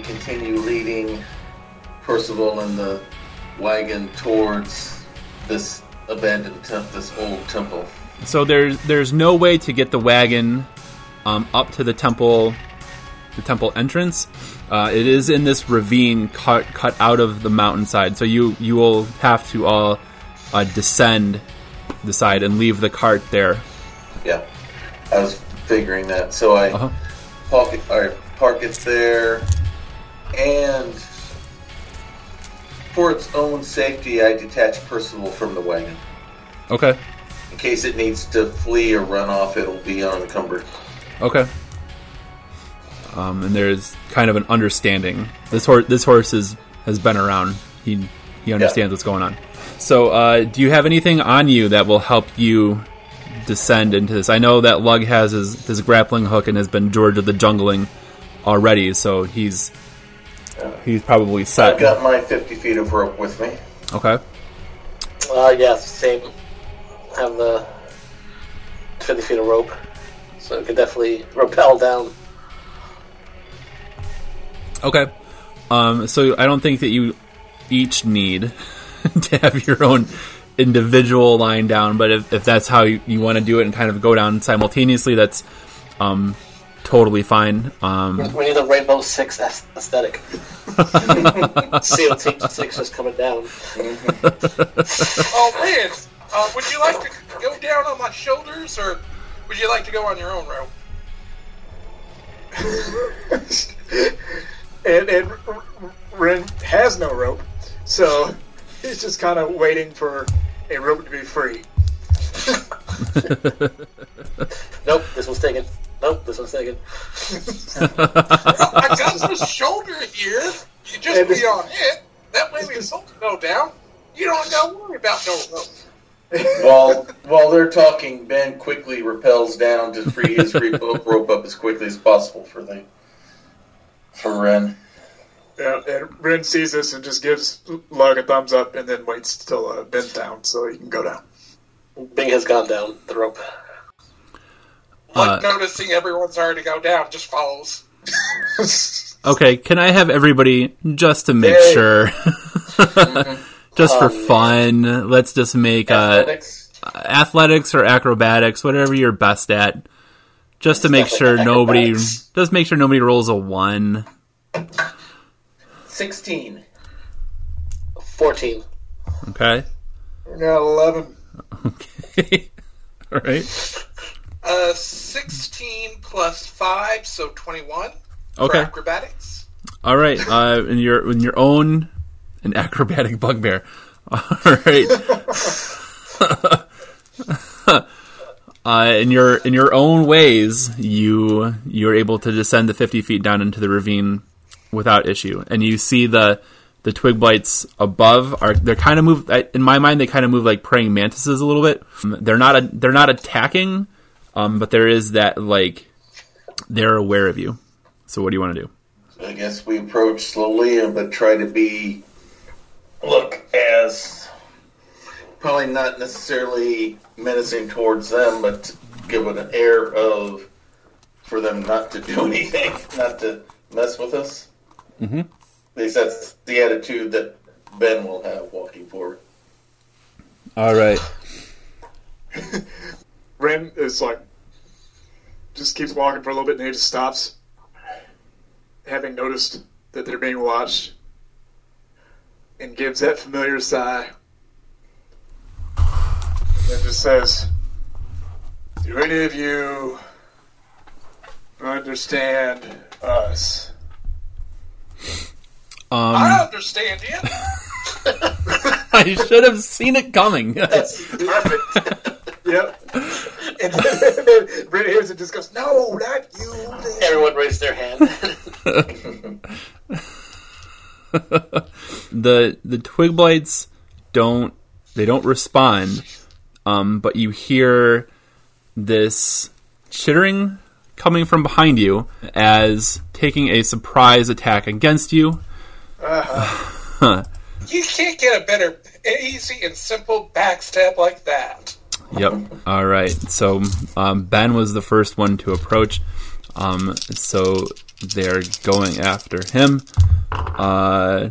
continue leading Percival and the wagon towards this abandoned temple, this old temple. So there's there's no way to get the wagon um, up to the temple, the temple entrance. Uh, it is in this ravine cut cut out of the mountainside. So you you will have to all uh, descend the side and leave the cart there. Yeah, I was figuring that. So I Uh-huh. park, it, I park it there, and for its own safety, I detach Percival from the wagon. Okay. In case it needs to flee or run off, it'll be unencumbered. Okay. Um, and there's kind of an understanding. This horse, this horse is has been around. He he understands what's going on. So, uh, do you have anything on you that will help you descend into this? I know that Lug has his, his grappling hook and has been George of the Jungling already, so he's he's probably set. I've got my 50 feet of rope with me. Okay. Uh, yes, same. Have the 50 feet of rope. So it could definitely rappel down. Okay. Um, so I don't think that you each need to have your own individual line down, but if, if that's how you, you want to do it and kind of go down simultaneously, that's um, totally fine. Um, We need the Rainbow Six aesthetic. SEAL Team Six just coming down. Oh, Liz, uh, would you like to go down on my shoulders, or would you like to go on your own rope? and, and Ren has no rope, so he's just kind of waiting for a rope to be free. Nope, this one's taken. Nope, this one's taken. I got the shoulder here. You just And be this- on it. That way we both go down. You don't gotta worry about no rope. While while they're talking, Ben quickly repels down to free his re- rope up as quickly as possible for the for Ren. Yeah, and Ren sees this and just gives Lug a thumbs up and then waits till uh, Ben's down so he can go down. Bing has gone down the rope. Like Uh, noticing everyone's already go down just follows. okay, can I have everybody just to make Yay. sure, just for fun? Let's just make uh, Athletics. athletics or acrobatics, whatever you're best at, just to make sure nobody, acrobatics. just make sure nobody rolls a one. Sixteen. 14. Okay. We got 11. Okay. All right. Uh, 16 plus 5, so 21 for Okay. acrobatics. All right. Uh, in your in your own an acrobatic bugbear. All right. uh, in your in your own ways, you you're able to descend the fifty feet down into the ravine without issue, and you see the the twig blights above are they're kind of move in my mind they kind of move like praying mantises a little bit. Um, They're not a, they're not attacking, um, but there is that like they're aware of you. So what do you want to do? I guess we approach slowly, but try to be look as probably not necessarily menacing towards them, but give it an air of for them not to do anything, not to mess with us. Mhm. At least that's the attitude that Ben will have walking forward. All right. Ren is like, just keeps walking for a little bit and he just stops, having noticed that they're being watched, and gives that familiar sigh. And just says, Do any of you understand us? I Um, understand you. I should have seen it coming. Perfect. Yep. and then Ren hears it just goes, No, not you. Everyone raised their hand. the the twig blights don't they don't respond, um, but you hear this chittering coming from behind you as taking a surprise attack against you. Uh-huh. You can't get a better, easy and simple backstab like that. Yep. All right. So um, Ben was the first one to approach. Um, so they're going after him. Uh,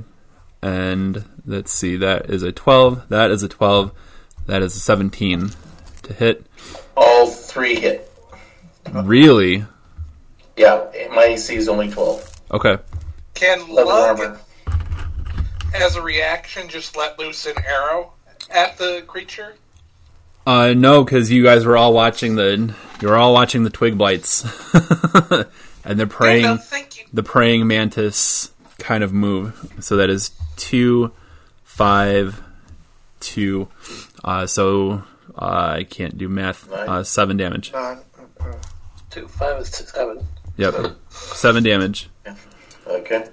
and let's see. That is a twelve. That is a twelve. That is a seventeen to hit. All three hit. Really? Yeah, my AC is only 12. Okay. Can Leather Lug, armor. as a reaction, just let loose an arrow at the creature? Uh, no, because you guys were all watching the you were all watching the twig blights, and they're praying. No, thank you. the praying mantis kind of move. So that is two, five, two. Uh, so uh, I can't do math. Uh, seven damage. Nine. Uh, Two, five is two, seven. Yep, seven damage. Okay.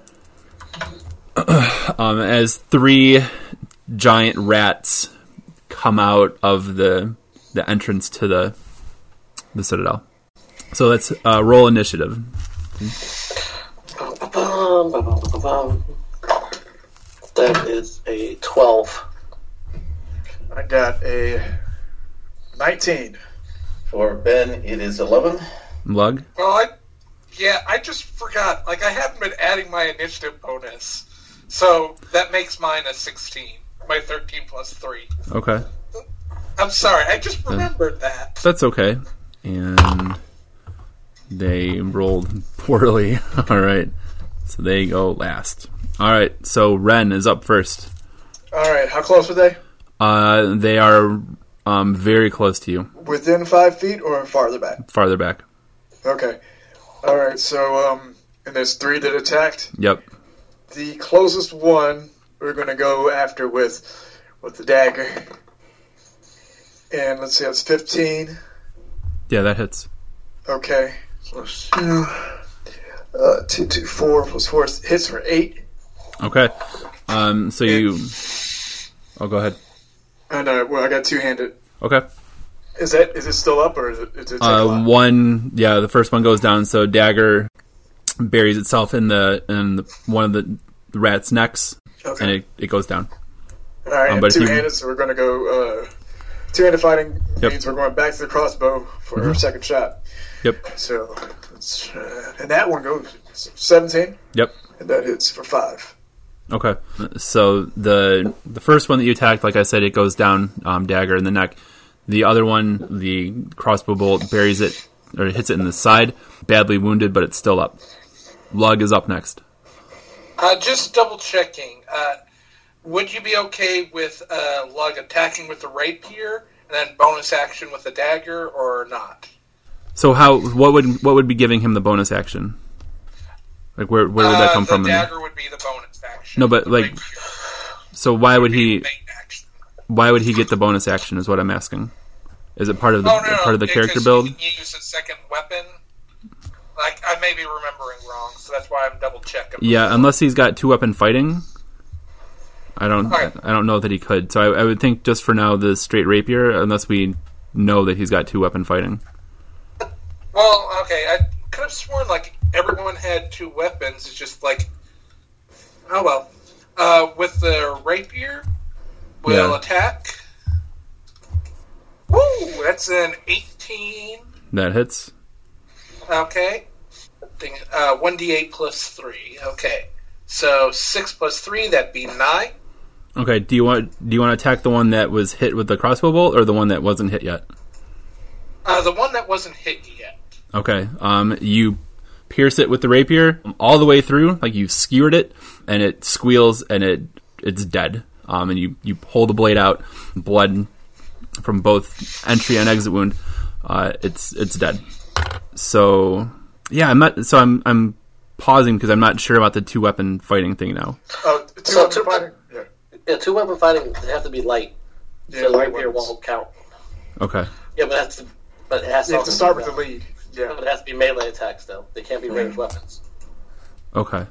Um, as three giant rats come out of the the entrance to the the citadel. So let's uh, roll initiative. That is a 12. I got a 19. For Ben, it is 11. Lug. Well, I yeah, I just forgot. Like I haven't been adding my initiative bonus, so that makes mine a sixteen. My thirteen plus three. Okay, I'm sorry, I just remembered that. that's okay. And they rolled poorly. All right, so they go last. All right, so Ren is up first. All right, how close are they? Uh, they are um, very close to you, Within five feet or farther back? farther back. Okay. All right, so um, and there's three that attacked. Yep. The closest one we're gonna go after with with the dagger. And let's see, that's 15. Yeah, that hits. Okay. Two. Uh, two, two, four plus four hits for eight. Okay. Um, so you. Oh, go ahead. And uh, well, I got two handed. Okay. Is that is it still up or is it? Is it Uh, one, yeah, the first one goes down. So dagger buries itself in the in the, one of the rat's necks, okay. and it, it goes down. All right, um, but two handed, so we're gonna go. Uh, two handed fighting Yep. Mm-hmm. means we're going back to the crossbow for our second shot. Yep. So, uh, and that one goes seventeen, Yep. and that hits for five. Okay. So the the first one that you attacked, like I said, it goes down, um, dagger in the neck. The other one, the crossbow bolt buries it or hits it in the side, badly wounded, but it's still up. Lug is up next. Uh, just double checking. Uh, would you be okay with uh, Lug attacking with the rapier and then bonus action with the dagger, or not? So how what would what would be giving him the bonus action? Like where where would that Uh, come the from? dagger would be the bonus action. No, but, like, rapier So why would would he the why would he get the bonus action? Is what I'm asking. Is it part of the Oh, no, no, part of the character build? Use a second weapon. Like I may be remembering wrong, so that's why I'm double checking. Yeah, unless he's got two weapon fighting. I don't. Okay. I don't know that he could. So I, I would think just for now the straight rapier, unless we know that he's got two weapon fighting. Well, okay, I could have sworn like everyone had two weapons. It's just like, oh well. Uh, with the rapier, we'll Yeah. attack. Woo! That's an eighteen. That hits. Okay. Thing, uh, one d eight plus three. Okay, so six plus three. That'd be nine. Okay. Do you want do you want to attack the one that was hit with the crossbow bolt or the one that wasn't hit yet? Uh, the one that wasn't hit yet. Okay. Um, you pierce it with the rapier all the way through, like you skewered it, and it squeals and it it's dead. Um, and you you pull the blade out, blood from both entry and exit wound. Uh, it's it's dead. So yeah, I'm not. So I'm I'm pausing because I'm not sure about the two weapon fighting thing now. Oh, two So weapon two- fighting. Yeah, Yeah, two weapon fighting they have to be light. yeah. so the light rapier weapons. won't count. Okay. Yeah, but it has to. But it has to. You have to start with the melee. lead. Yeah. But it has to be melee attacks though. They can't be ranged weapons. Okay.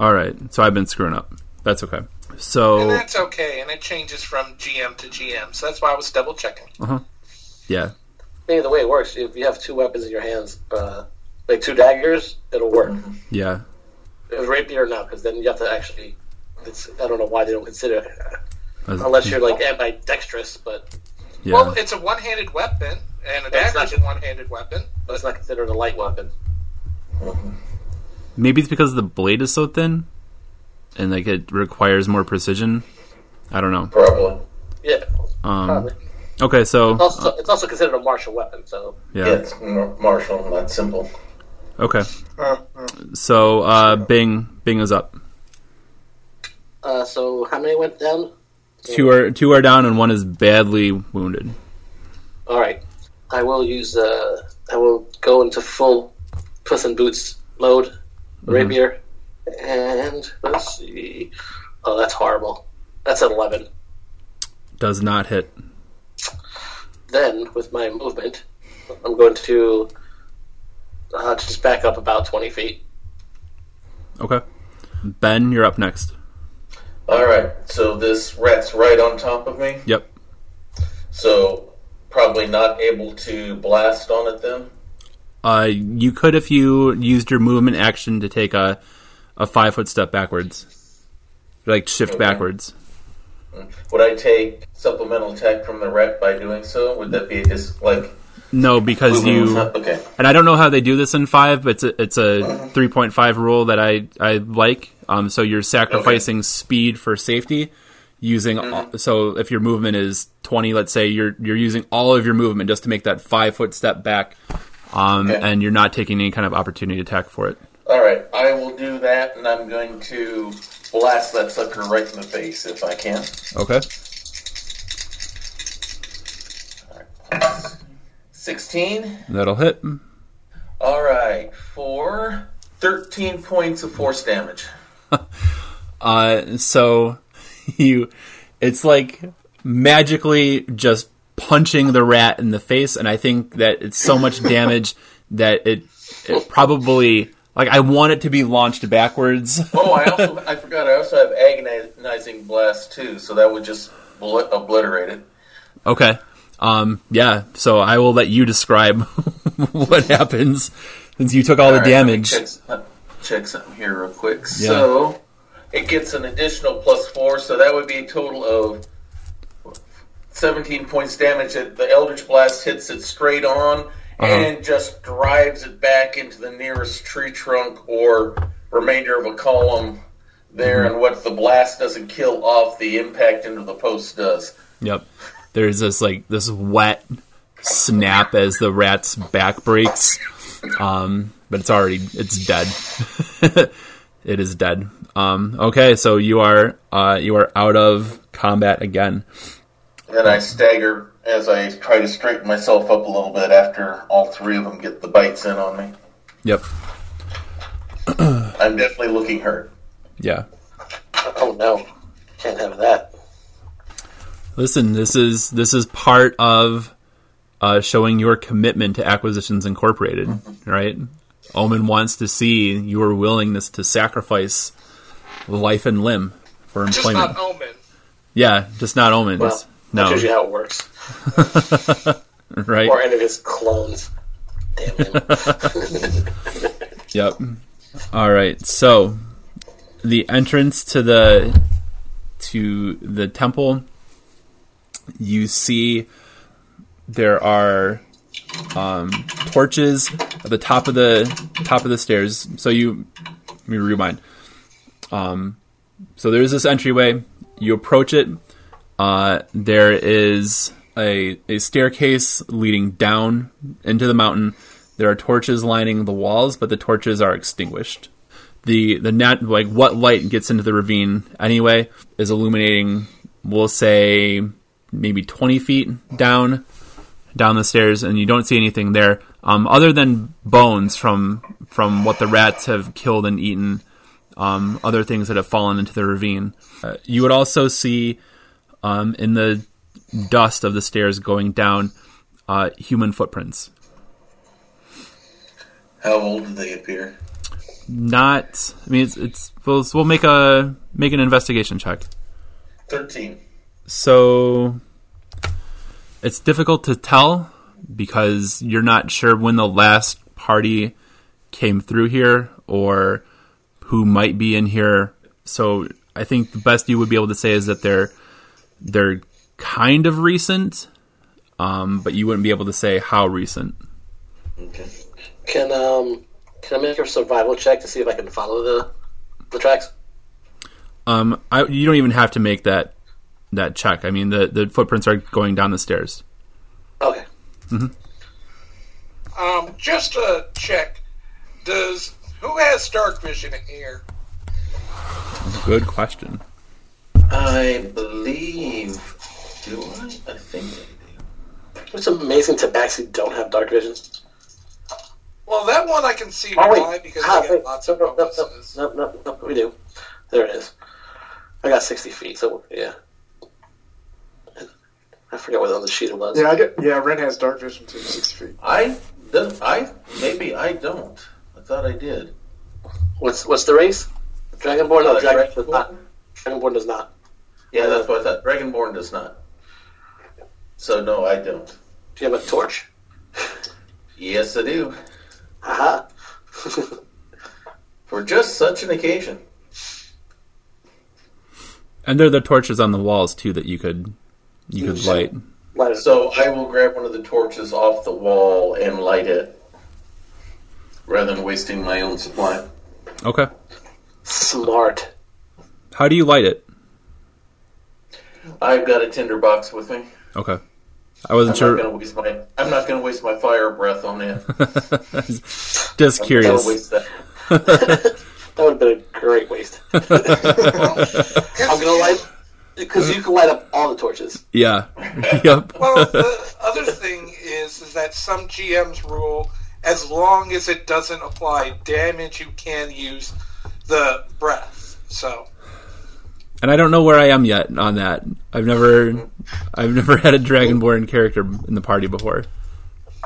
All right. So I've been screwing up. That's okay. And So that's okay, and it changes from GM to GM, so that's why I was double checking. Uh huh. yeah. I the way it works, if you have two weapons in your hands, uh, like two daggers, it'll work. Yeah. If it's rapier, now because then you have to actually. It's, I don't know why they don't consider it. Unless you're like ambidextrous, but Yeah. Well, it's a one-handed weapon, and a That's dagger's not- a one-handed weapon. But it's not considered a light weapon. Maybe it's because the blade is so thin, and like it requires more precision. I don't know. Probably. Yeah, Um, probably. Okay, so It's also, it's also considered a martial weapon, so yeah. Yeah, it's martial, not simple. Okay, Uh, uh, so uh, Bing, Bing is up. uh, so how many went down? Two are two are down, and one is badly wounded. All right, I will use. Uh, I will go into full Puss in Boots mode, rapier, and let's see. Oh, that's horrible. That's an eleven. Does not hit. Then, with my movement, I'm going to uh, just back up about twenty feet. Okay, Ben, you're up next. All right, so this rat's right on top of me, Yep. so probably not able to blast on it then. Uh, you could if you used your movement action to take a a five foot step backwards, like shift Okay. backwards. Would I take supplemental attack from the rat by doing so? Would that be just like No, because you Okay. and I don't know how they do this in five, but it's a, it's a three point five rule that I I like. Um, so you're sacrificing speed for safety, using all, so if your movement is twenty, let's say you're you're using all of your movement just to make that five foot step back, um, Okay. and you're not taking any kind of opportunity attack for it. All right, I will do that, and I'm going to blast that sucker right in the face if I can. Okay. Sixteen. That'll hit. All right, for thirteen points of force damage. Uh, so you, it's like magically just punching the rat in the face, and I think that it's so much damage that it it probably like I want it to be launched backwards. Oh, I also I forgot. I also have agonizing blast too, so that would just bl- obliterate it. okay. Um, yeah. So I will let you describe what happens since you took all, the right, let me damage. Check, check something here real quick. So it gets an additional plus four, so that would be a total of seventeen points damage. It- The Eldritch Blast hits it straight on and just drives it back into the nearest tree trunk or remainder of a column there. And what the blast doesn't kill off, the impact into the post does. Yep. There's this like this wet snap as the rat's back breaks. Um, but it's already it's dead. it is dead. Um, okay, so you are uh, you are out of combat again. And I stagger as I try to straighten myself up a little bit after all three of them get the bites in on me. Yep. I'm definitely looking hurt. Yeah. Oh no, can't have that. Listen, this is this is part of uh, showing your commitment to Acquisitions Incorporated, right? Omin wants to see your willingness to sacrifice life and limb for just employment. not Omin. Yeah, just not Omin. Well, no, That shows you how it works. right? Or any of his clones. Damn him. Yep. All right. So the entrance to the to the temple, you see there are um, torches at the top of the top of the stairs. So you let me rewind. Um, so there's this entryway. You approach it. Uh, there is a, a staircase leading down into the mountain. There are torches lining the walls, but the torches are extinguished. The the net like what light gets into the ravine anyway is illuminating. We'll say maybe twenty feet down down the stairs, and you don't see anything there um, other than bones from from what the rats have killed and eaten. Um, other things that have fallen into the ravine. Uh, you would also see um, in the dust of the stairs going down uh, human footprints. How old do they appear? Not, I mean, it's, it's we'll, we'll make a make an investigation check. Thirteen. So it's difficult to tell because you're not sure when the last party came through here or who might be in here. So I think the best you would be able to say is that they're they're kind of recent. um, but you wouldn't be able to say how recent. Okay. Can um can I make a survival check to see if I can follow the the tracks? Um, I, you don't even have to make that that check. I mean, the the footprints are going down the stairs. Okay. Mm-hmm. Um, just to check, does who has dark vision here? Good question. I believe. Do I? I think I do. It's amazing to tabaxi don't have dark vision. Well, that one I can see Oh wait, why because ah, they get wait. lots of no, no, no, bonuses. no, no, no, we do. There it is. I got sixty feet, so yeah. I forget what on the sheet it was. Yeah, I get. Yeah, Ren has dark vision too, sixty feet. I do I maybe I don't. I thought I did. What's what's the race? Dragonborn? No, Uh, Dragon does not. Dragonborn does not. Yeah, that's what I thought. Dragonborn does not. So no, I don't. Do you have a torch? Yes, I do. Haha. For just such an occasion. And there are the torches on the walls too that you could you could light. Light. So I will grab one of the torches off the wall and light it, rather than wasting my own supply. Okay. Smart. How do you light it? I've got a tinder box with me. Okay. I wasn't I'm sure. not gonna waste my. I'm not gonna waste my fire breath on it. Just I'm curious. waste that. That would have been a great waste. I'm gonna light because you can light up all the torches. Yeah. yep. Well, the other thing is, is that some GMs rule as long as it doesn't apply damage, you can use the breath. So, And I don't know where I am yet on that. I've never, I've never had a Dragonborn character in the party before.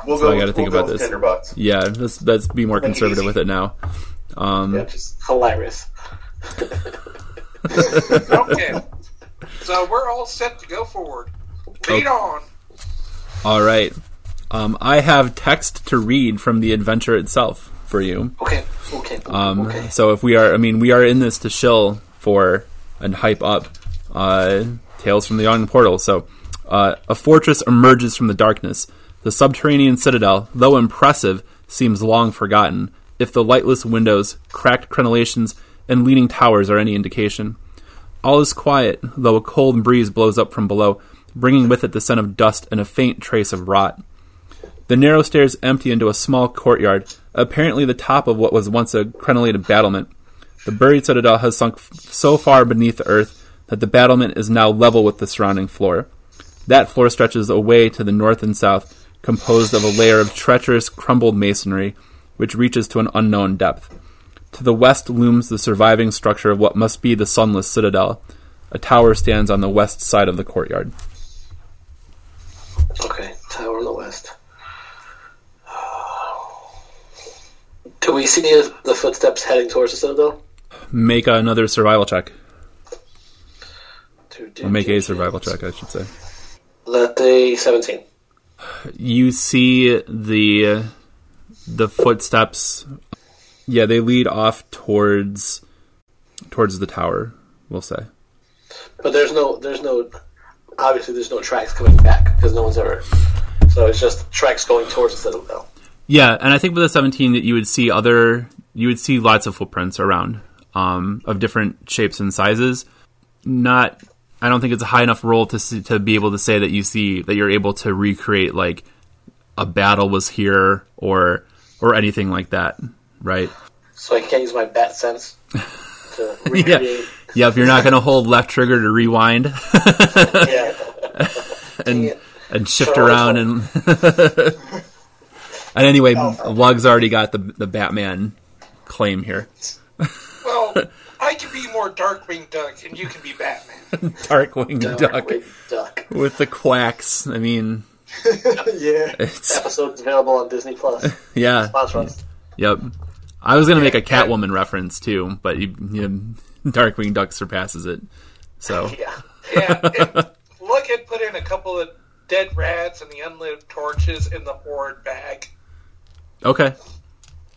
We'll So go. I gotta think we'll about go with this. Tinderbox. Yeah, let's let's be more conservative easy. with it now. Um, Yeah, just Hilarious. okay. so we're all set to go forward. Lead Okay. on. All right. Um, I have text to read from the adventure itself for you. Okay. Okay. Um, okay. So if we are, I mean, we are in this to shill for and hype up uh, Tales from the Yawning Portal. So uh, a fortress emerges from the darkness. The subterranean citadel, though impressive, seems long forgotten. If the lightless windows, cracked crenellations, and leaning towers are any indication. All is quiet, though a cold breeze blows up from below, bringing with it the scent of dust and a faint trace of rot. The narrow stairs empty into a small courtyard, apparently the top of what was once a crenellated battlement. The buried citadel has sunk f- so far beneath the earth that the battlement is now level with the surrounding floor. That floor stretches away to the north and south, composed of a layer of treacherous, crumbled masonry, which reaches to an unknown depth. To the west looms the surviving structure of what must be the sunless citadel. A tower stands on the west side of the courtyard. Okay. Tower in the west. Do we see the footsteps heading towards the citadel? Make another survival check. Do, Or make a survival check, I should say. Let a seventeen. you see the the footsteps yeah they lead off towards towards the tower we'll say But there's no, there's no, obviously there's no tracks coming back because no one's ever. So it's just tracks going towards the citadel. yeah and i think with the 17 that you would see other you would see lots of footprints around um, of different shapes and sizes not i don't think it's a high enough roll to see, to be able to say that you see that you're able to recreate like a battle was here or or anything like that right So I can't use my bat sense to recreate. yeah if you're not going to hold left trigger to rewind yeah. and and shift around and and anyway, Oh. Lug's already got the the Batman claim here. Well, I can be more Darkwing Duck, and you can be Batman. Darkwing Duck Darkwing Duck. with the quacks. I mean, yeah. it's Episode's available on Disney Plus. yeah, Sponsor us. yep. I was gonna make a Catwoman reference too, but you, you know, Darkwing Duck surpasses it. So Yeah. Yeah, look at put in a couple of dead rats and the unlit torches in the horde bag. okay,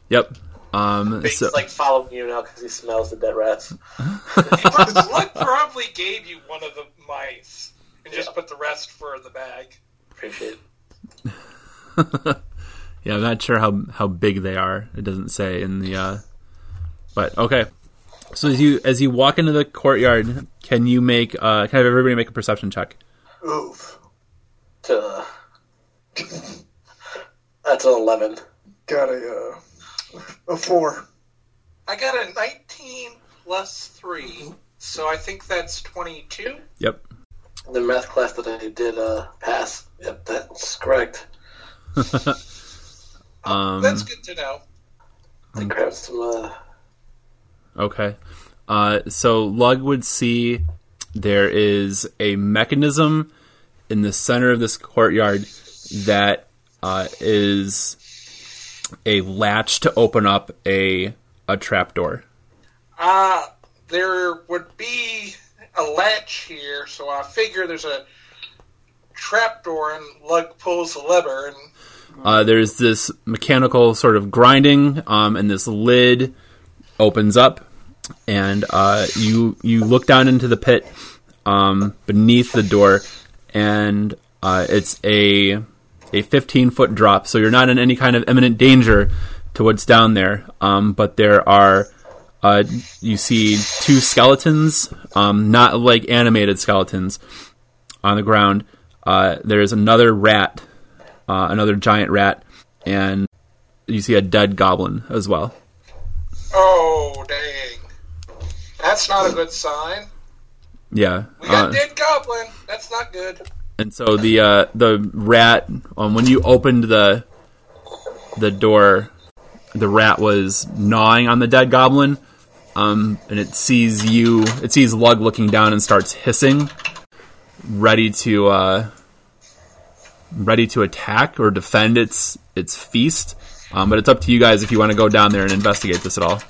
yep. Um, He's so like following you now because he smells the dead rats. Lug probably gave you one of the mice and just put the rest for the bag. Appreciate it. Yeah, I'm not sure how how big they are. It doesn't say in the. Uh, but okay. So as you as you walk into the courtyard, can you make uh, can I have everybody make a perception check? Oof. To, that's an 11. Got a uh, a four. I got a 19 plus 3, so I think that's 22. Yep. The math class that I did uh, pass. Yep, that's correct. Um, That's good to know. I grabbed some. Uh, Okay. Uh, so Lug would see there is a mechanism in the center of this courtyard that uh, is a latch to open up a a trapdoor. Uh, there would be a latch here, so I figure there's a trapdoor and Lug pulls the lever and Uh, there's this mechanical sort of grinding, um, and this lid opens up, and uh, you you look down into the pit um, beneath the door, and uh, it's a a 15 foot drop. So you're not in any kind of imminent danger to what's down there. Um, but there are uh, you see two skeletons, um, not like animated skeletons, on the ground. Uh, there's another rat uh, another giant rat, and you see a dead goblin as well. oh dang, that's not a good sign. Yeah, We got uh, dead goblin. That's not good. And so the uh, the rat um, when you opened the the door, the rat was gnawing on the dead goblin, um, and it sees you. It sees Lug looking down and starts hissing, ready to uh, ready to attack or defend its its feast. Um, but it's up to you guys if you want to go down there and investigate this at all.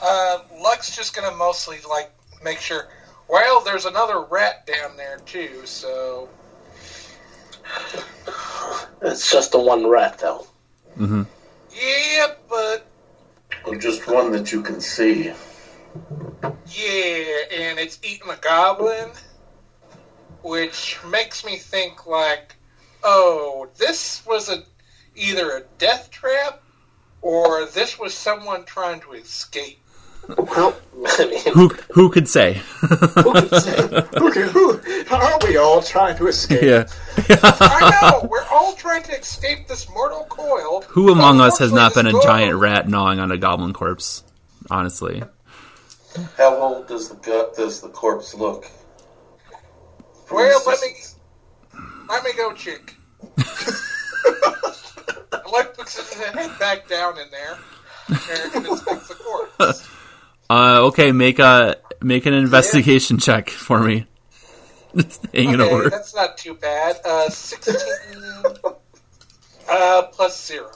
Uh, Lug's just gonna mostly like make sure. Well, there's another rat down there too, so it's just the one rat, though. Mm-hmm. yeah, but Or just one that you can see. yeah, and it's eating a goblin, which makes me think like, oh, this was a either a death trap or this was someone trying to escape. Well, I mean, Who who could say? who could say? Who can, who, aren't we all trying to escape? yeah. I know we're all trying to escape this mortal coil. Who among us has not been a this giant rat gnawing on a goblin corpse? Honestly, How old does the gut does the corpse look? Well, let me let me go, chick. Like puts his head back down in there and inspects the corpse. Uh, okay, make a make an investigation check for me. Just hanging Okay, over. that's not too bad. Uh, sixteen uh, plus zero.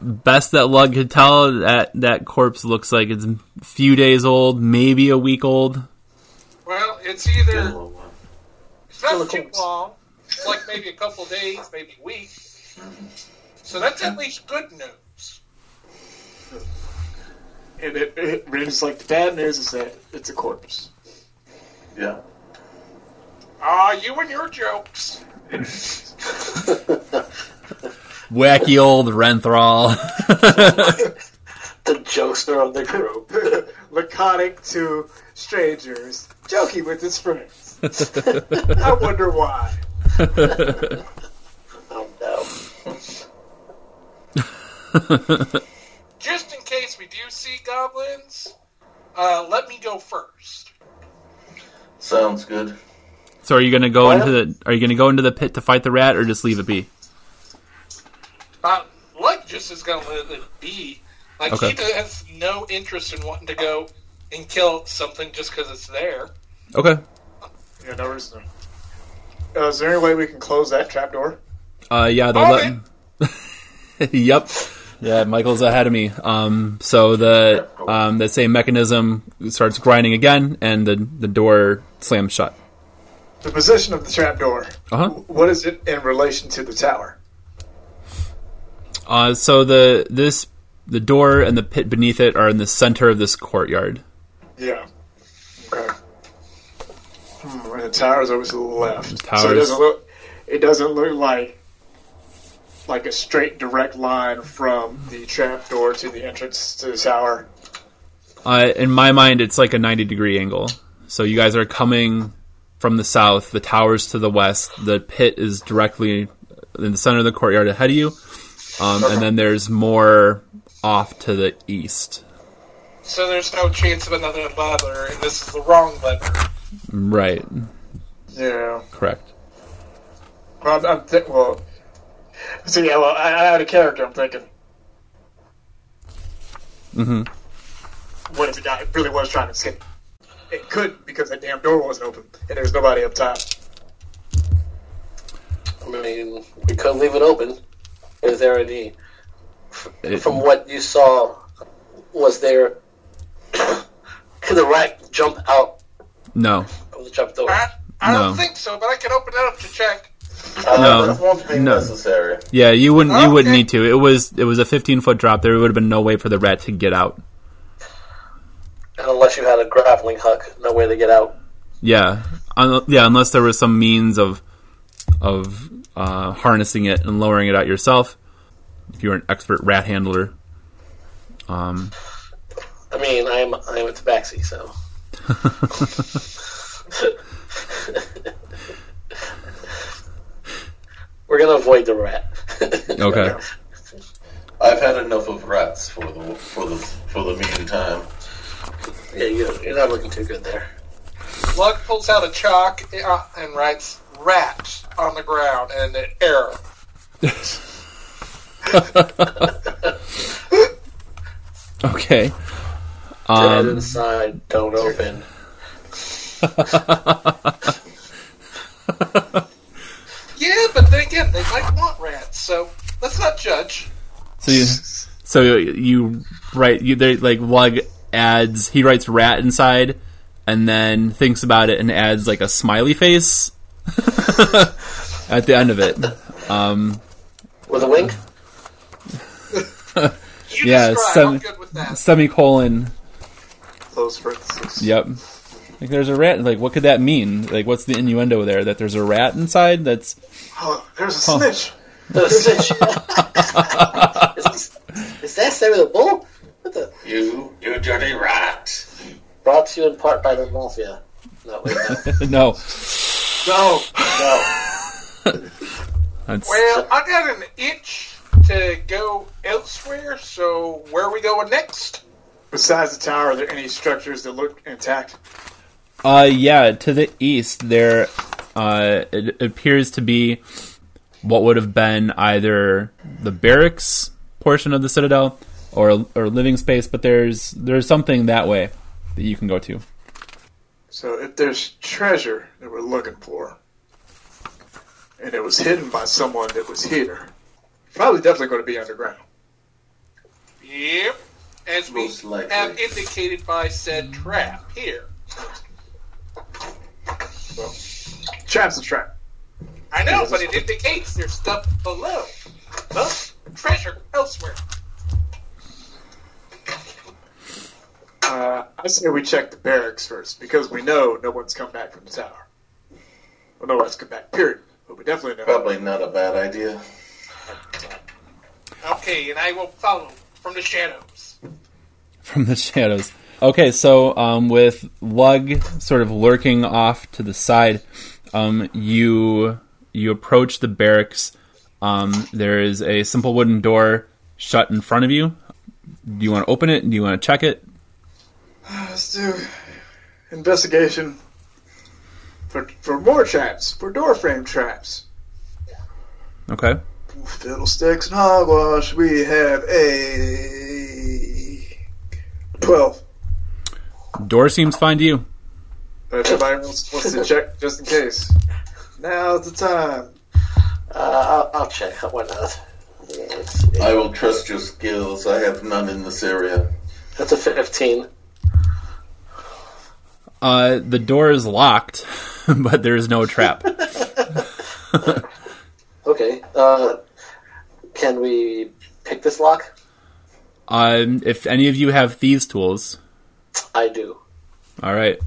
Best that Lug could tell, that that corpse looks like it's a few days old, maybe a week old. Well, it's either it's not too corpse. long. It's like maybe a couple days, maybe a week. So that's at least good news. And it, it reads like the bad news is that it's a corpse. Yeah. Ah, you and your jokes. Wacky old Renthral. the jokester of the group. Laconic to strangers, joking with his friends. I wonder why. Oh no. Just in case we do see goblins, uh, let me go first. Sounds good. so, are you gonna go Well- into the Are you gonna go into the pit to fight the rat, or just leave it be? Uh, Lug just is gonna let it be. Like Okay. he has no interest in wanting to go and kill something just because it's there. Okay. Yeah, no reason. Uh, is there any way we can close that trapdoor? Uh, yeah, the Okay. le- yep. Yeah, Michael's ahead of me. Um, so the um, the same mechanism starts grinding again, and the the door slams shut. The position of the trapdoor. Uh huh. What is it in relation to the tower? Uh, so the this the door and the pit beneath it are in the center of this courtyard. Yeah. Okay. Hmm, and the tower's over to the left. So it doesn't look. It doesn't look like like a straight direct line from the trap door to the entrance to the tower? Uh, in my mind, it's like a 90 degree angle. So you guys are coming from the south, the tower's to the west, the pit is directly in the center of the courtyard ahead of you, um, and then there's more off to the east. So there's no chance of another lever, and this is the wrong lever. Right, Yeah. correct. Well, I'm, I'm th- well. So yeah, well, I, I had a character. I'm thinking. Mm hmm What if the guy really was trying to escape? It could because that damn door wasn't open and there's nobody up top. I mean, we could leave it open. Is there any, It- from what you saw, was there, could the rat jump out No, of the trap door? I, I No. don't think so, but I can open it up to check. Uh, No. That won't be No. necessary. yeah, you wouldn't. You wouldn't Okay. need to. It was it was a 15 foot drop. There would have been no way for the rat to get out. And unless you had a grappling hook, no way to get out. Yeah, Un- yeah. Unless there was some means of of uh, harnessing it and lowering it out yourself. If you were an expert rat handler. Um, I mean, I'm I'm a tabaxi, so. We're gonna avoid the rat. okay. I've had enough of rats for the for the for the meantime. Yeah, you, you're not looking too good there. Lug pulls out a chalk uh, and writes "rat" on the ground and an error. Okay. Dead Um, inside, don't open. Yeah, but then again, they might want rats, so let's not judge. so you, so you write you there like Lug adds he writes rat inside, and then thinks about it and adds like a smiley face at the end of it. Um, With a wink? You Yeah, describe. some- I'm good with that. semicolon. Close parentheses. Yep. Like there's a rat. Like what could that mean? Like what's the innuendo there? That there's a rat inside? That's Oh, there's a Huh. snitch. The snitch. is, is that Sammy the Bull? What the? You, you dirty rat. Brought to you in part by the Mafia. No, wait, no. no. No. no. That's Well, I got an itch to go elsewhere, so where are we going next? Besides the tower, are there any structures that look intact? Uh, yeah, to the east there, uh, it appears to be what would have been either the barracks portion of the citadel or or living space, but there's there's something that way that you can go to. So if there's treasure that we're looking for, and it was hidden by someone that was here, probably definitely going to be underground. Yep. As we likely. have indicated by said trap here. Well, trap's a trap. I know, but it indicates there's stuff below. Thus, treasure elsewhere. Uh, I say we check the barracks first because we know no one's come back from the tower. Well, no one's come back. Period. But we definitely know. Probably not a bad idea. Okay, and I will follow from the shadows. from the shadows. Okay, so um, with Lug sort of lurking off to the side, um, you you approach the barracks. Um, there is a simple wooden door shut in front of you. Do you want to open it? Do you want to check it? Let's do investigation for for more traps, for door frame traps. Okay. Fiddlesticks and hogwash. We have a twelve. Door seems fine to you. But if anybody else wants to check, just in case, now's the time. Uh, I'll, I'll check. Why not? Yeah, let's. I will trust your skills. I have none in this area. That's a 15. Uh, the door is locked, but there is no trap. Okay. Uh, can we pick this lock? Um, if any of you have thieves' tools, I do. all right.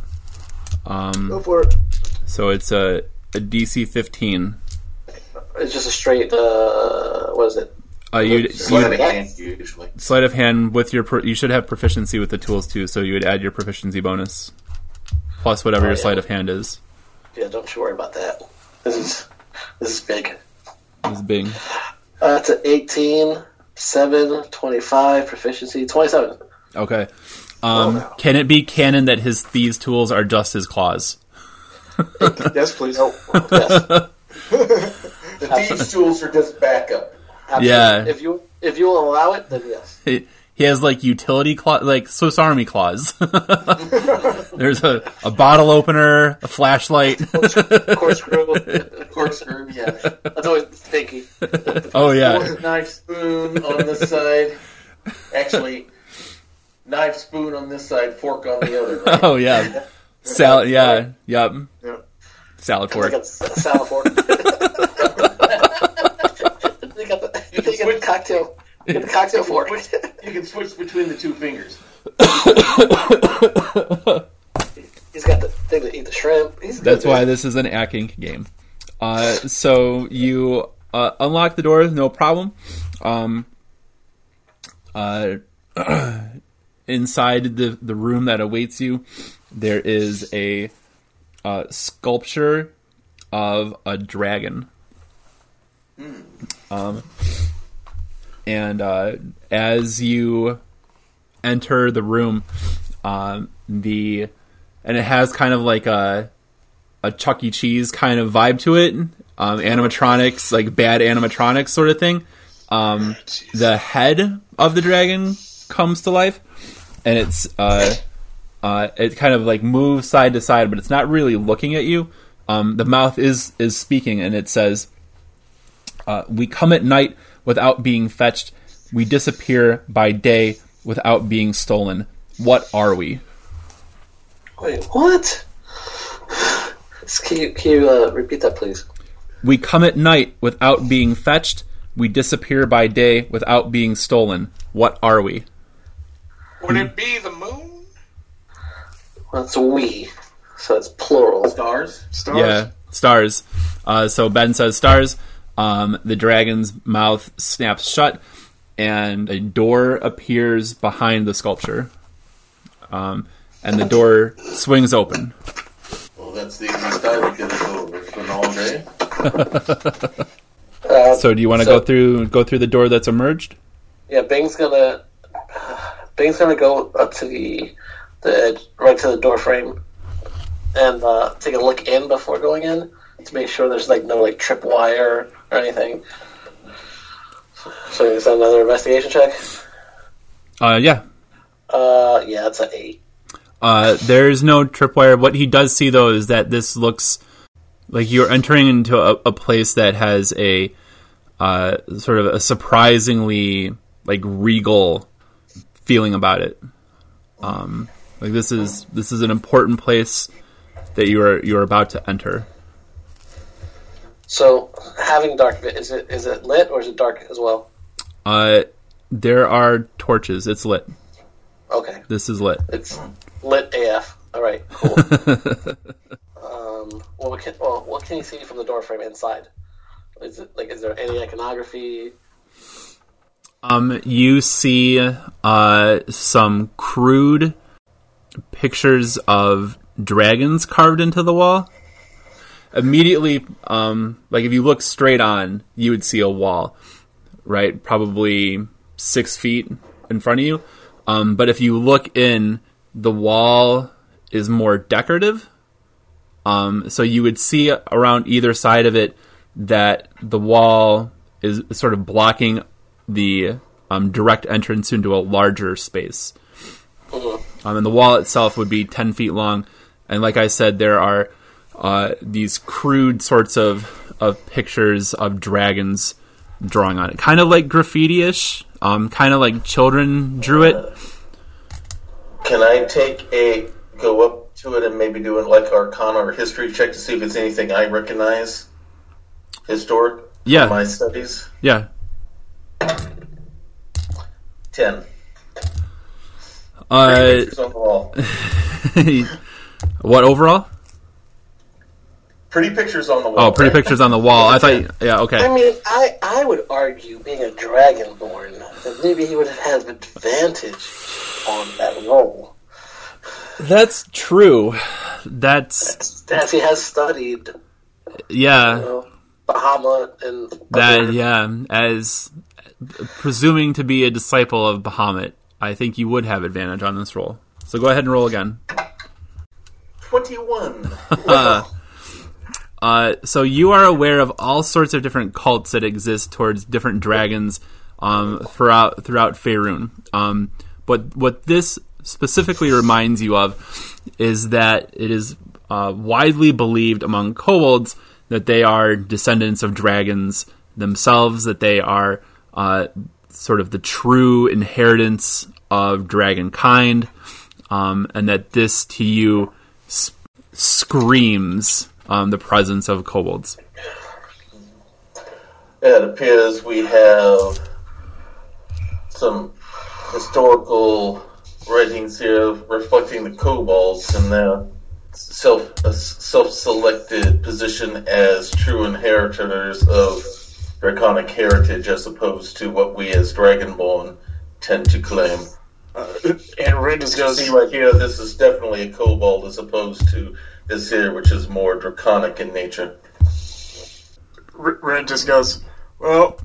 Um, Go for it. so it's a, a DC 15. it's just a straight. Uh, what is it? Uh, you'd, Sleight you'd of hand, usually. sleight of hand with your pro- you should have proficiency with the tools too, so you would add your proficiency bonus plus whatever Oh, your yeah. sleight of hand is. Yeah, don't you worry about that. This is this is big. This is being Uh, it's an 18, 7, 25, proficiency, 27. okay. Um, Oh. can it be canon that his thieves' tools are just his claws? Yes, please. Oh, yes. The thieves' tools are just backup. absolutely. Yeah. If you if you will allow it, then yes. He, he has like utility claw, like Swiss Army claws. There's a, a bottle opener, a flashlight. Corkscrew. Corkscrew, yeah. That's always stinky. oh yeah, Fork, knife, spoon on the side. Actually, knife, spoon on this side, fork on the other. Right? oh yeah, salad. Yeah, yep. Yeah. Salad Like fork. a s- salad fork. they got the, they got the cocktail. They got the cocktail fork. You can switch between the two fingers. He's got the thing to eat the shrimp. He's That's why man. this is an acting game. Uh, so you uh, unlock the door, no problem. Um, uh, inside the the room that awaits you, there is a uh, sculpture of a dragon. Um, and uh, as you enter the room, um, the and it has kind of like a a Chuck E. Cheese kind of vibe to it. Um, animatronics, like bad animatronics sort of thing. Um, the head of the dragon comes to life, and it's uh, uh, it kind of like moves side to side, but it's not really looking at you. Um, the mouth is is speaking, and it says, uh, "We come at night without being fetched. We disappear by day without being stolen. What are we?" Wait, what? Can you, can you uh, repeat that, please? We come at night without being fetched. We disappear by day without being stolen. What are we? Would it be the moon? Well, it's we, so it's plural. Stars. Stars. Yeah, stars. Uh, so Ben says stars. Um, the dragon's mouth snaps shut, and a door appears behind the sculpture. Um, and the door swings open. Well, that's the easiest I would get it over. It's been all day. Uh, So, do you want to So- go through go through the door that's emerged? yeah, Bing's gonna Bing's gonna go up to the the edge, right to the door frame, and uh, take a look in before going in to make sure there's like no like trip wire or anything. So is that another investigation check? Uh, yeah. Uh, yeah, it's an eight. Uh, there's no tripwire. What he does see though is that this looks like you're entering into a, a place that has a uh, sort of a surprisingly like regal feeling about it. Um, like this is this is an important place that you are you are about to enter. So having dark is it is it lit or is it dark as well? Uh, there are torches. It's lit. Okay, This is lit. it's lit AF. All right, cool. um, well, what can, well, what can you see from the door frame inside? Is it like is there any iconography? Um, you see uh, some crude pictures of dragons carved into the wall. Immediately, um, like if you look straight on, you would see a wall, right? Probably six feet in front of you. Um, but if you look in, the wall is more decorative. Um, so you would see around either side of it that the wall is sort of blocking the um, direct entrance into a larger space. Mhm. Um, and the wall itself would be 10 feet long. And like I said, there are uh, these crude sorts of, of pictures of dragons drawing on it. Kind of like graffiti ish, um, kind of like children drew it. Can I take a go up to it and maybe do it like Arcana or history check to see if it's anything I recognize historic Yeah. my studies? Yeah. Ten. Uh, Pictures on the wall. what overall? Pretty pictures on the wall. Oh, pretty pictures on the wall. I thought. Yeah. Okay. I mean, I, I would argue, being a dragonborn, that maybe he would have had an advantage on that roll. That's true. That's As he has studied, you yeah. know, Bahamut and That other- yeah. As presuming to be a disciple of Bahamut, I think you would have advantage on this roll. So go ahead and roll again. 21. Uh, so you are aware of all sorts of different cults that exist towards different dragons um, throughout throughout Faerun. Um, but what this specifically reminds you of is that it is uh, widely believed among kobolds that they are descendants of dragons themselves, that they are uh, sort of the true inheritance of dragon kind, um, and that this to you s- screams um, the presence of kobolds. It appears we have some historical writings here reflecting the kobolds and their self uh, self-selected position as true inheritors of draconic heritage as opposed to what we as dragonborn tend to claim. Uh, and Ren just goes, See right here, this is definitely a kobold as opposed to this here, which is more draconic in nature. R- Ren just goes, well,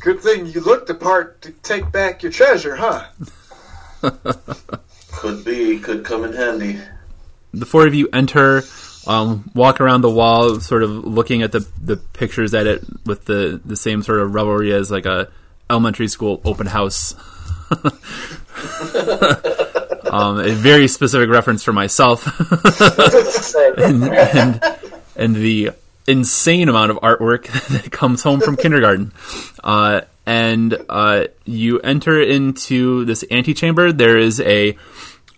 good thing you looked the part to take back your treasure, huh? Could be, could come in handy. The four of you enter, um, walk around the wall, sort of looking at the the pictures at it with the the same sort of revelry as like a elementary school open house. um, a very specific reference for myself. And, and, and the insane amount of artwork that comes home from kindergarten. Uh, and uh, you enter into this antechamber. There is a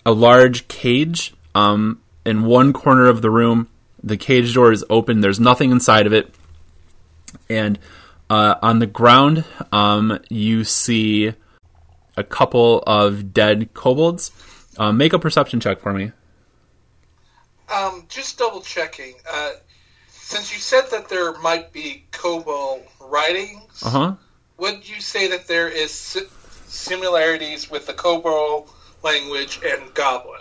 a large cage um, in one corner of the room. The cage door is open. There's nothing inside of it. And uh, on the ground, um, you see a couple of dead kobolds. Um, make a perception check for me. Um, just double checking. Uh, since you said that there might be Kobold writings, Uh huh. would you say that there is si- similarities with the Kobold language and Goblin?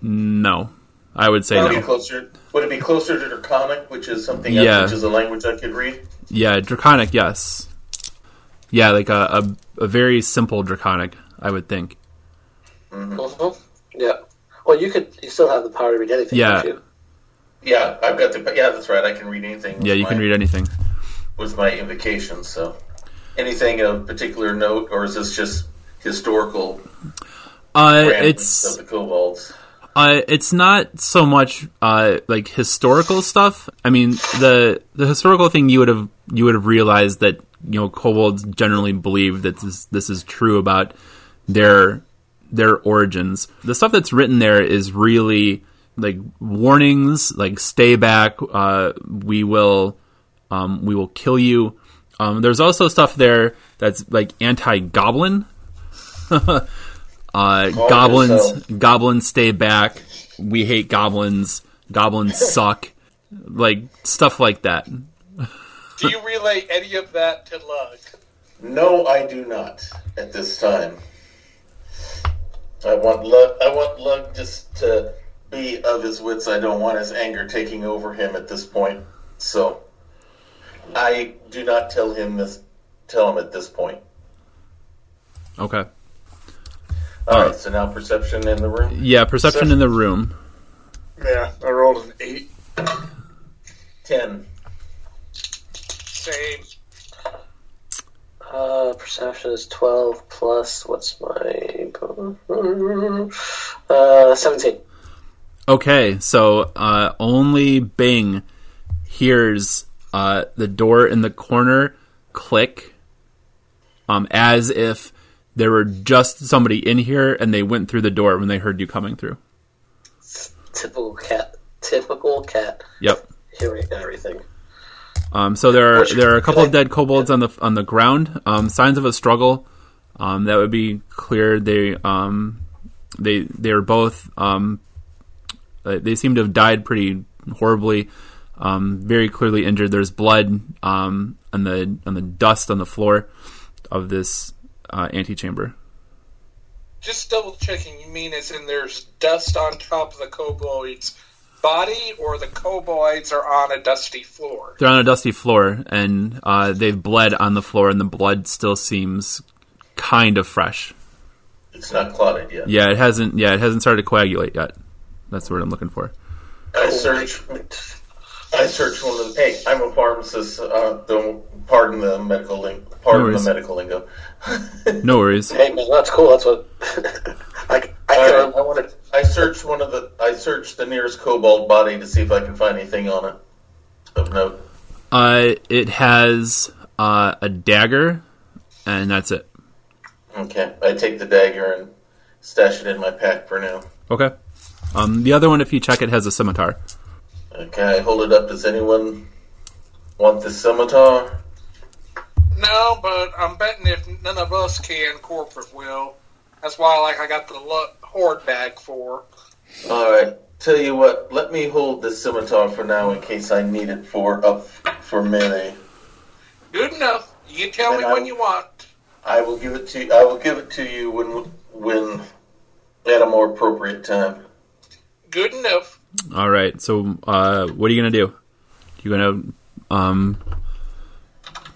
No, I would say Would it be no. closer? Would it be closer to Draconic, which is something Yeah. else, which is a language I could read? Yeah, draconic. Yes. Yeah, like a, a a very simple draconic. I would think. mhm. Yeah. Well, you could. You still have the power to read anything. Yeah. Yeah, I've got the. Yeah, that's right. I can read anything. Yeah, you my, can read anything. with my invocation. So, anything of particular note, or is this just historical Uh, it's of the kobolds? Uh, it's not so much uh, like historical stuff. I mean, the the historical thing you would have you would have realized that you know kobolds generally believe that this this is true about their their origins. The stuff that's written there is really like warnings, like stay back. Uh, we will um, we will kill you. Um, there's also stuff there that's like anti goblin. Uh, goblins, so. goblins stay back. We hate goblins. Goblins suck. Like stuff like that. Do you relay any of that to Lug? No, I do not at this time. I want Lug. I want Lug just to be of his wits. I don't want his anger taking over him at this point. So, I do not tell him this. Tell him at this point. Okay. All right. So now perception in the room. Yeah, perception in the room. Yeah, I rolled an eight. Ten. Same. Uh, perception is twelve plus. What's my? Uh, seventeen. Okay, so uh, only Bing hears uh, the door in the corner click, um, as if there were just somebody in here and they went through the door when they heard you coming through. Typical cat. Typical cat. Yep. Hearing everything. Um, so there are there are a couple of dead kobolds on the on the ground. Um, signs of a struggle. Um, that would be clear. They um, they they are both um, uh, they seem to have died pretty horribly. um, very clearly injured. There's blood um, on the on the dust on the floor of this uh, antechamber. Just double checking, you mean as in there's dust on top of the kobold's body, or the kobolds are on a dusty floor? They're on a dusty floor, and uh, they've bled on the floor, and the blood still seems kind of fresh. It's not clotted yet. Yeah, it hasn't. Yeah, it hasn't started to coagulate yet. That's what I'm looking for. I search. I search one of the. Hey, I'm a pharmacist. Uh, don't pardon the medical ling- Pardon worries. the medical lingo. No worries. Hey man, that's cool. That's what I, I can. right, I want to. I searched one of the. I searched the nearest kobold body to see if I can find anything on it of note. Uh, it has uh, a dagger, and that's it. Okay, I take the dagger and stash it in my pack for now. Okay. Um, the other one, if you check it, has a scimitar. Okay, I hold it up. Does anyone want the scimitar? No, but I'm betting if none of us can, corporate will. That's why, like, I got the lo- horde bag for. All right. Tell you what. Let me hold the scimitar for now in case I need it for up for melee. Good enough. You tell me I- when you want. I will give it to. you, I will give it to you when when at a more appropriate time. Good enough. All right. So, uh, what are you gonna do? You gonna um,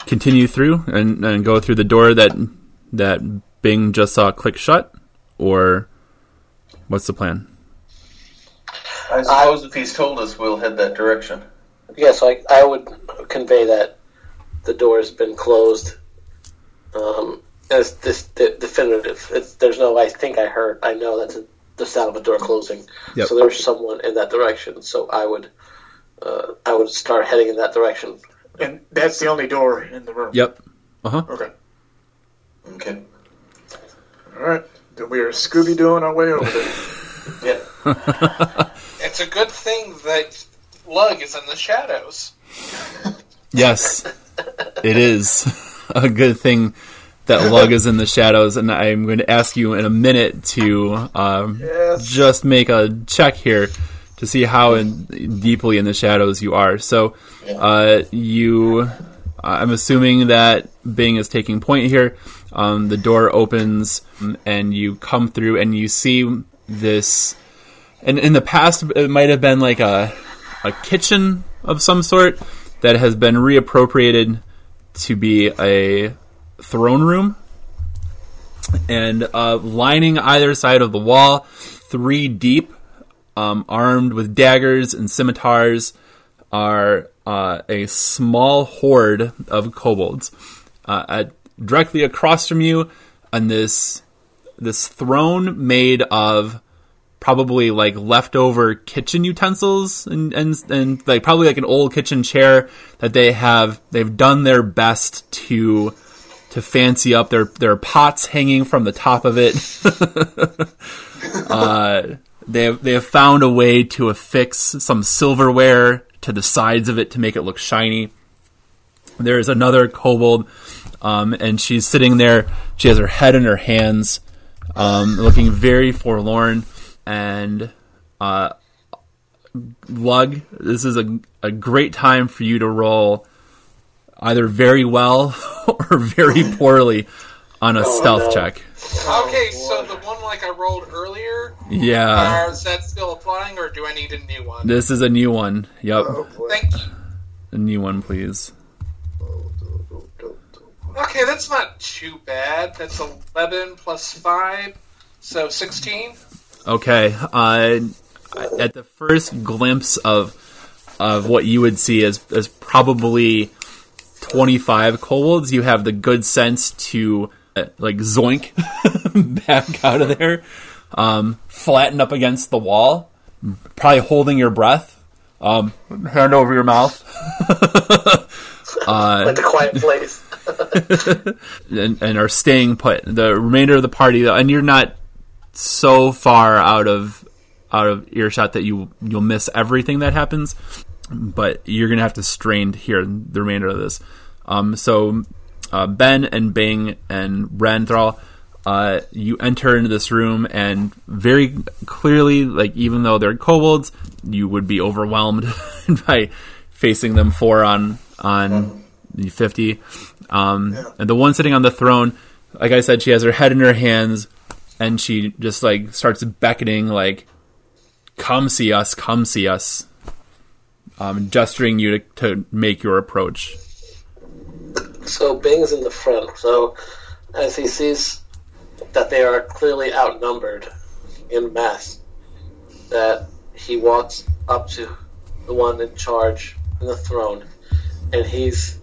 continue through and, and go through the door that that Bing just saw click shut, or what's the plan? I suppose if he's told us, we'll head that direction. Yeah, so I, I would convey that the door has been closed um, as this de- definitive. It's, there's no, I think I heard, I know that's a, the sound of a door closing. Yep. So there's someone in that direction. So I would, uh, I would start heading in that direction. And that's the only door in the room. Yep. Uh huh. Okay. Okay. All right. Then we are Scooby Dooing our way over there. Yeah. It's a good thing that Lug is in the shadows. Yes, it is a good thing that Lug is in the shadows, and I'm going to ask you in a minute to um, Yes. just make a check here to see how in, deeply in the shadows you are. So, uh, you, I'm assuming that Bing is taking point here. Um, the door opens, and you come through, and you see this. And in the past, it might have been like a a kitchen of some sort that has been reappropriated to be a throne room. And uh, lining either side of the wall, three deep, um, armed with daggers and scimitars, are uh, a small horde of kobolds. Uh, at, directly across from you, on this this throne made of probably like leftover kitchen utensils and, and and like probably like an old kitchen chair that they have they've done their best to to fancy up their their pots hanging from the top of it. uh, they have, they have found a way to affix some silverware to the sides of it to make it look shiny. There's another kobold, um, and she's sitting there. She has her head in her hands, um, looking very forlorn. And uh, Lug, this is a, a great time for you to roll either very well or very poorly on a stealth no. check. Okay, so the one like I rolled earlier, Yeah, uh, is that still applying, or do I need a new one? this is a new one. Yep, Oh. Thank you. a new one, please. Okay, that's not too bad. That's 11 plus 5, so 16. Okay. Uh, at the first glimpse of of what you would see as as probably twenty five kobolds, you have the good sense to uh, like zoink back out of there, um, flatten up against the wall, probably holding your breath, um, hand over your mouth. Like the quiet place. and, and are staying put. The remainder of the party, and you're not so far out of out of earshot that you you'll miss everything that happens, but you're gonna have to strain to hear the remainder of this. Um, so uh, Ben and Bing and Renthral, uh, you enter into this room and very clearly, like even though they're kobolds, you would be overwhelmed by facing them four on on the fifty. Um, Yeah. And the one sitting on the throne, like I said, she has her head in her hands, and she just like starts beckoning, like, "Come see us, come see us," um, gesturing you to, to make your approach. So Bing's in the front. So as he sees that they are clearly outnumbered in mass, that he walks up to the one in charge in the throne, and he's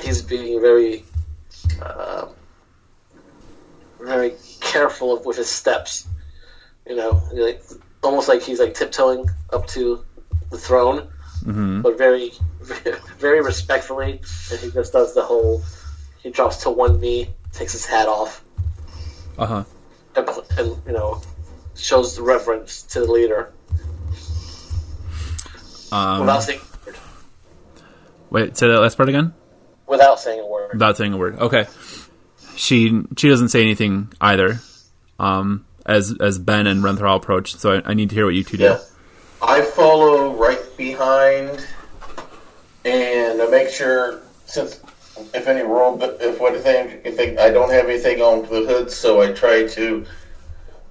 he's being very uh, very careful of, with his steps. You know, like almost like he's like tiptoeing up to the throne, but very very respectfully, and he just does the whole. He drops to one knee, takes his hat off, Uh huh. and, and you know shows the reverence to the leader Um, without saying a word. wait, say that last part again. Without saying a word. without saying a word. Okay. She she doesn't say anything either. Um, as as Ben and Renthal approach, so I, I need to hear what you two do. Yeah. I follow behind, and make sure since if any roll, if anything, if they, I don't have anything on the hood, so I try to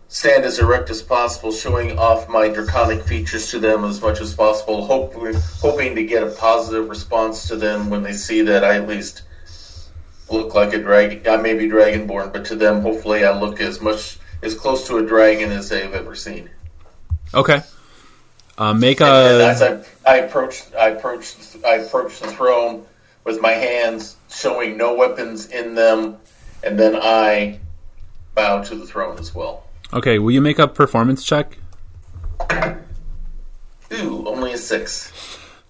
stand as erect as possible, showing off my draconic features to them as much as possible, hoping hoping to get a positive response to them when they see that I at least look like a dragon. I may be dragonborn, but to them, hopefully, I look as much as close to a dragon as they've ever seen. Okay. Uh, make And as a I, I approached, I approached, I approached the throne with my hands showing no weapons in them, and then I bow to the throne as well. okay. Will you make a performance check? Ooh, only a six.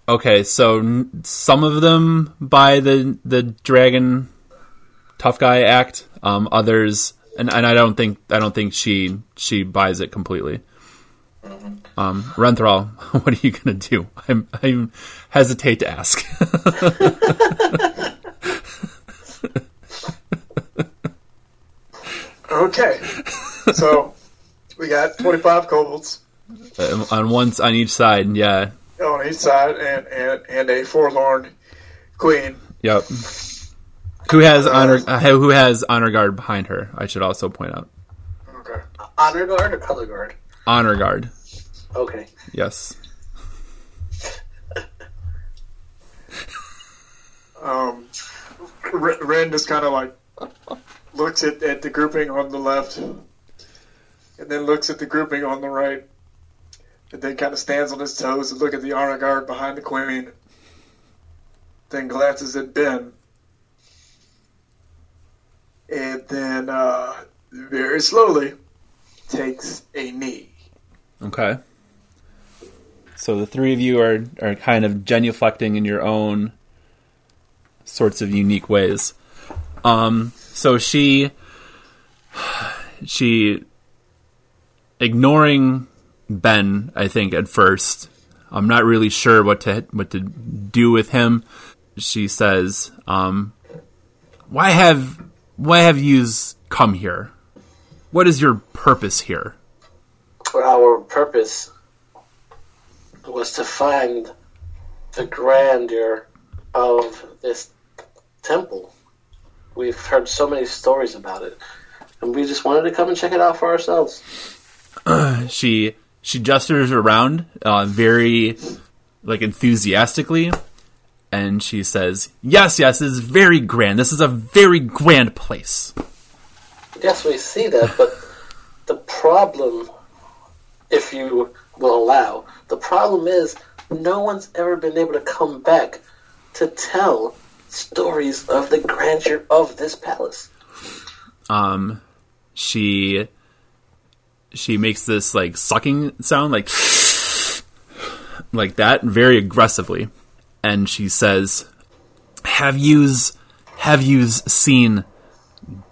Okay, so some of them buy the the dragon tough guy act. Um, others, and, and I don't think I don't think she she buys it completely. Um, Renthal, what are you gonna do? I'm I hesitate to ask. Okay. so we got 25 kobolds Um, on once on each side, yeah, on each side and, and, and a forlorn queen. yep. Who has honor? Uh, who has honor guard behind her? I should also point out Okay. Honor guard or color guard? honor guard. Okay. Yes. Um, R- Ren just kind of like looks at, at the grouping on the left and then looks at the grouping on the right and then kind of stands on his toes and look at the honor guard behind the queen. Then glances at Ben. And then uh, very slowly takes a knee. Okay. So the three of you are are kind of genuflecting in your own sorts of unique ways. Um, so she she ignoring Ben, I think at first. I'm not really sure what to what to do with him. She says, um, "Why have why have yous come here? What is your purpose here?" Our purpose was to find the grandeur of this temple. We've heard so many stories about it, and we just wanted to come and check it out for ourselves. she she gestures around uh, very like enthusiastically and she says yes yes this is very grand this is a very grand place Yes, we see that, but the problem, if you will allow, the problem is no one's ever been able to come back to tell stories of the grandeur of this palace. um she she makes this like sucking sound like like that very aggressively. And she says have yous have yous seen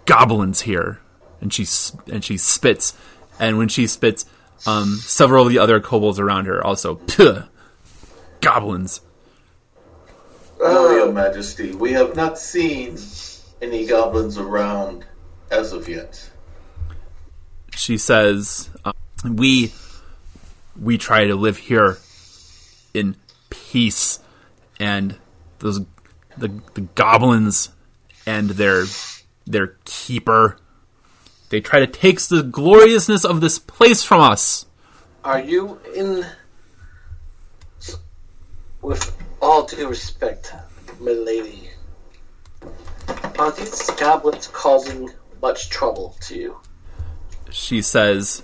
goblins here? And she and she spits. And when she spits um several of the other kobolds around her also "Puh, goblins No, Your Majesty, we have not seen any goblins around as of yet. she says uh, we we try to live here in peace and those the the goblins and their their keeper they try to take the gloriousness of this place from us. Are you in. With all due respect, milady, are these goblins causing much trouble to you? She says,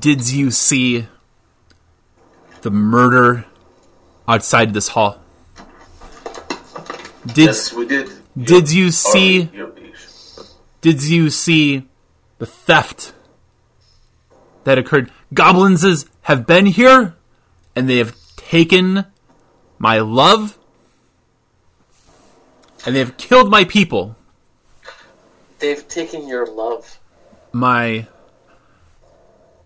"Did you see the murder outside this hall? Did yes, we did. did you see did you see the theft that occurred? Goblins have been here and they have taken my love and they have killed my people. They've taken your love. My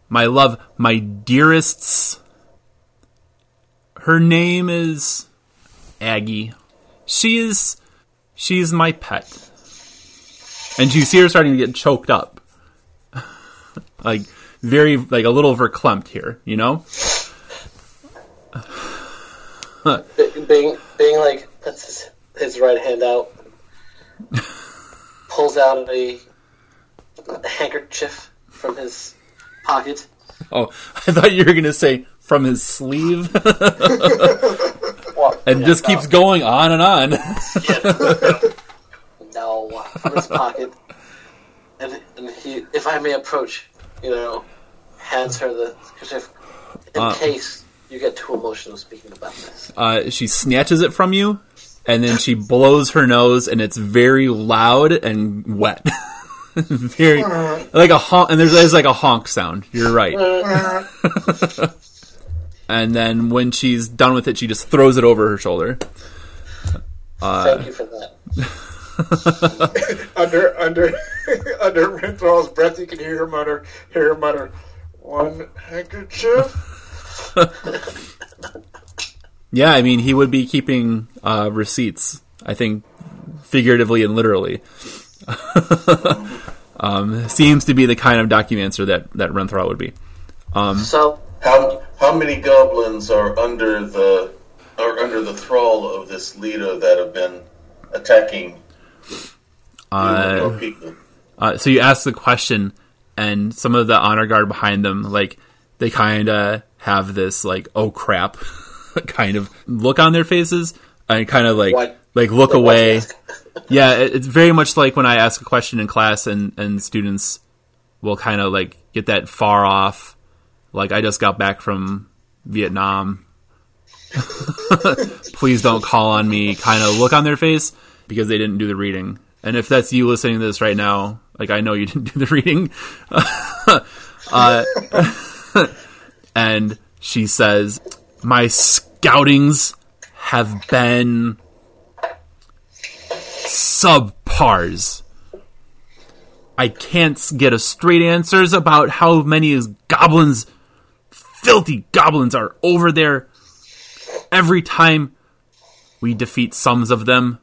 my love, my dearest's her name is Aggie. She is she's my pet. And you see her starting to get choked up. Like very like a little verklempt here, you know? Being, being like, puts his, his right hand out, pulls out a handkerchief from his pocket. Oh, I thought you were gonna say from his sleeve Well, and yeah, just no. keeps going on and on. No, from his pocket. And, and he, if I may approach, you know, hands her the in Uh. case you get too emotional speaking about this. uh, she snatches it from you, and then she blows her nose, and it's very loud and wet. very like a honk, and there's, there's like a honk sound. You're right. and then when she's done with it, she just throws it over her shoulder. Thank you for that. under under under Renthrall's breath, you can hear her mutter, hear her mutter, one handkerchief. Yeah, I mean, he would be keeping uh, receipts. I think figuratively and literally. um, seems to be the kind of documenter that that Renthral would be. So, How how many goblins are under the are under the thrall of this leader that have been attacking Uh. Uh, so you ask the question, and some of the honor guard behind them, like they kind of have this like oh crap kind of look on their faces, and kind of like What? like look away. yeah, it, it's very much like when I ask a question in class, and and students will kind of like get that far off, like I just got back from Vietnam. Please don't call on me. Kind of look on their face because they didn't do the reading. And if that's you listening to this right now, like I know you didn't do the reading. uh, and she says, "My scoutings have been subpars. I can't get a straight answers about how many is goblins, filthy goblins, are over there. Every time we defeat some of them,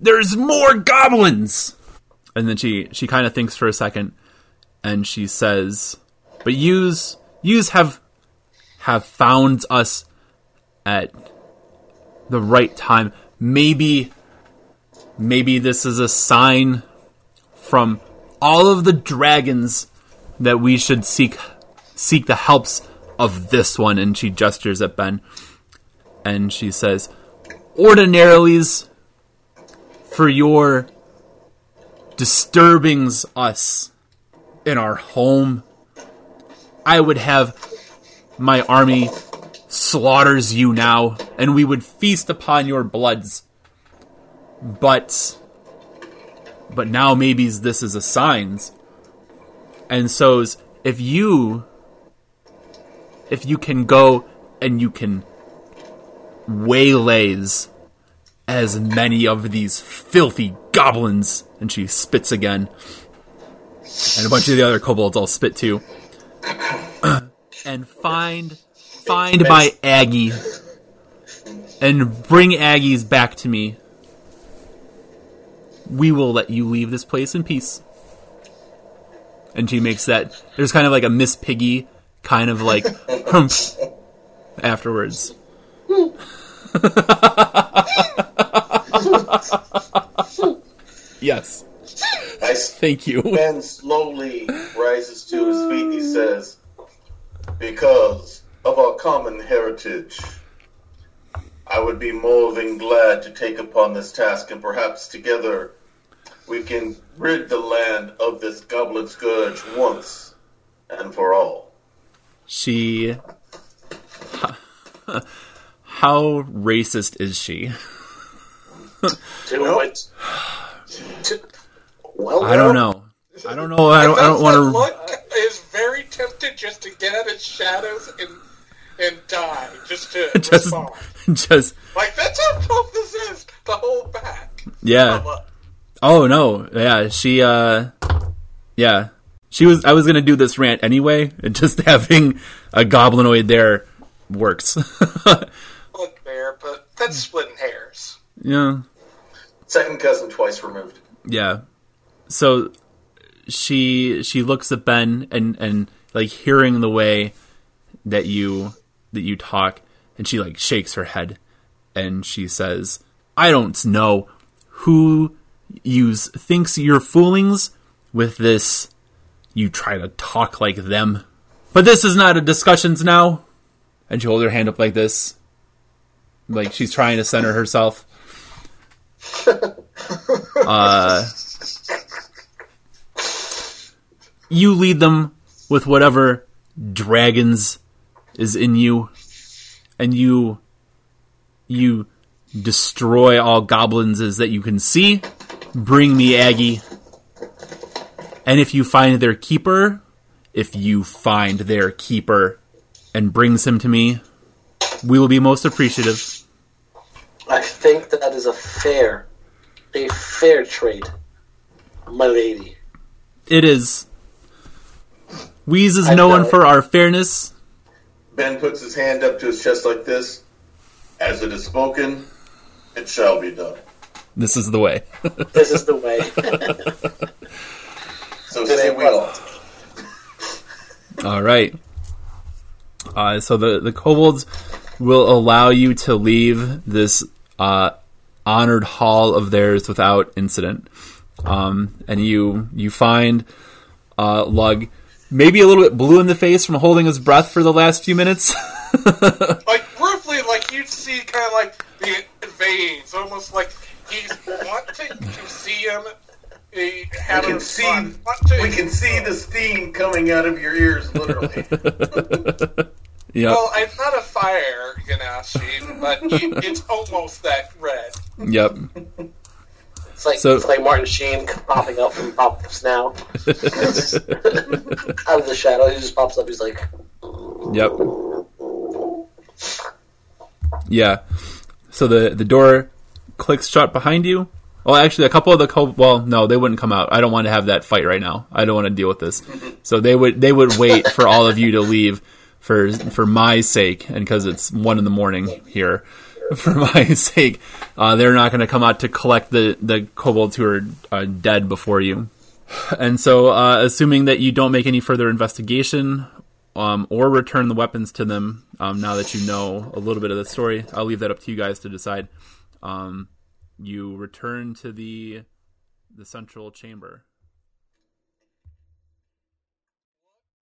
there's more goblins. And then she she kind of thinks for a second, and she says, "But yous yous have have found us at the right time. Maybe maybe this is a sign from all of the dragons that we should seek seek the helps of this one." And she gestures at Ben, and she says, "Ordinarily's." For your disturbings us in our home. I would have my army slaughters you now, and we would feast upon your bloods. But but now maybe this is a signs. And so if you if you can go and you can waylays as many of these filthy goblins. And she spits again. And a bunch of the other kobolds all spit too. and find find my Aggie. And bring Aggies back to me. We will let you leave this place in peace. And she makes that there's kind of like a Miss Piggy kind of like humph afterwards. Yes. I Thank you. Ben slowly rises to his feet. He says, Because of our common heritage, I would be more than glad to take upon this task, and perhaps together we can rid the land of this goblin scourge once and for all. She. How racist is she? Do it. To- Well, I don't know. I don't know. I don't, I don't want to. look is very tempted just to get at its shadows and and die, just to Just, respond. just, Like that's how tough this is to hold back. yeah. From, Oh no, yeah. She, uh, yeah. She was. I was gonna do this rant anyway. and Just having a goblinoid there works. look there, but that's splitting hairs. Yeah. Second cousin twice removed. Yeah. So she she looks at Ben and and like hearing the way that you that you talk and she like shakes her head and she says, "I don't know who use thinks you're foolings with this you try to talk like them. But this is not a discussions now." And she holds her hand up like this. Like she's trying to center herself. uh you lead them with whatever dragons is in you and you you destroy all goblins as that you can see. Bring me aggie. And if you find their keeper if you find their keeper and brings him to me we will be most appreciative I think that is a fair, a fair trade, my lady. it is Wheeze is I known know. for our fairness Ben puts his hand up to his chest like this. As it is spoken, it shall be done. this is the way This is the way. So say we all. All right. Uh, so the the kobolds will allow you to leave this uh, honored hall of theirs without incident, um, and you you find uh, Lug maybe a little bit blue in the face from holding his breath for the last few minutes. Like roughly, like you'd see kind of like the veins, almost like he's wanting to see him. He We having can see, fun. We can see the steam coming out of your ears, literally. yeah. Well, it's not a fire, Yanashi, but it, it's almost that red. Yep. It's like So- it's like Martin Sheen popping up from pop-ups now out of the shadow. He just pops up. He's like, Yep. Yeah. So the the door clicks shut behind you. Well, actually, a couple of the co- well, no, they wouldn't come out. I don't want to have that fight right now. I don't want to deal with this. Mm-hmm. So they would they would wait for all of you to leave for for my sake, and because it's one in the morning here. For my sake, uh, they're not going to come out to collect the the kobolds who are uh, dead before you. And so, uh, assuming that you don't make any further investigation um, or return the weapons to them, um, now that you know a little bit of the story, I'll leave that up to you guys to decide. Um, you return to the the central chamber.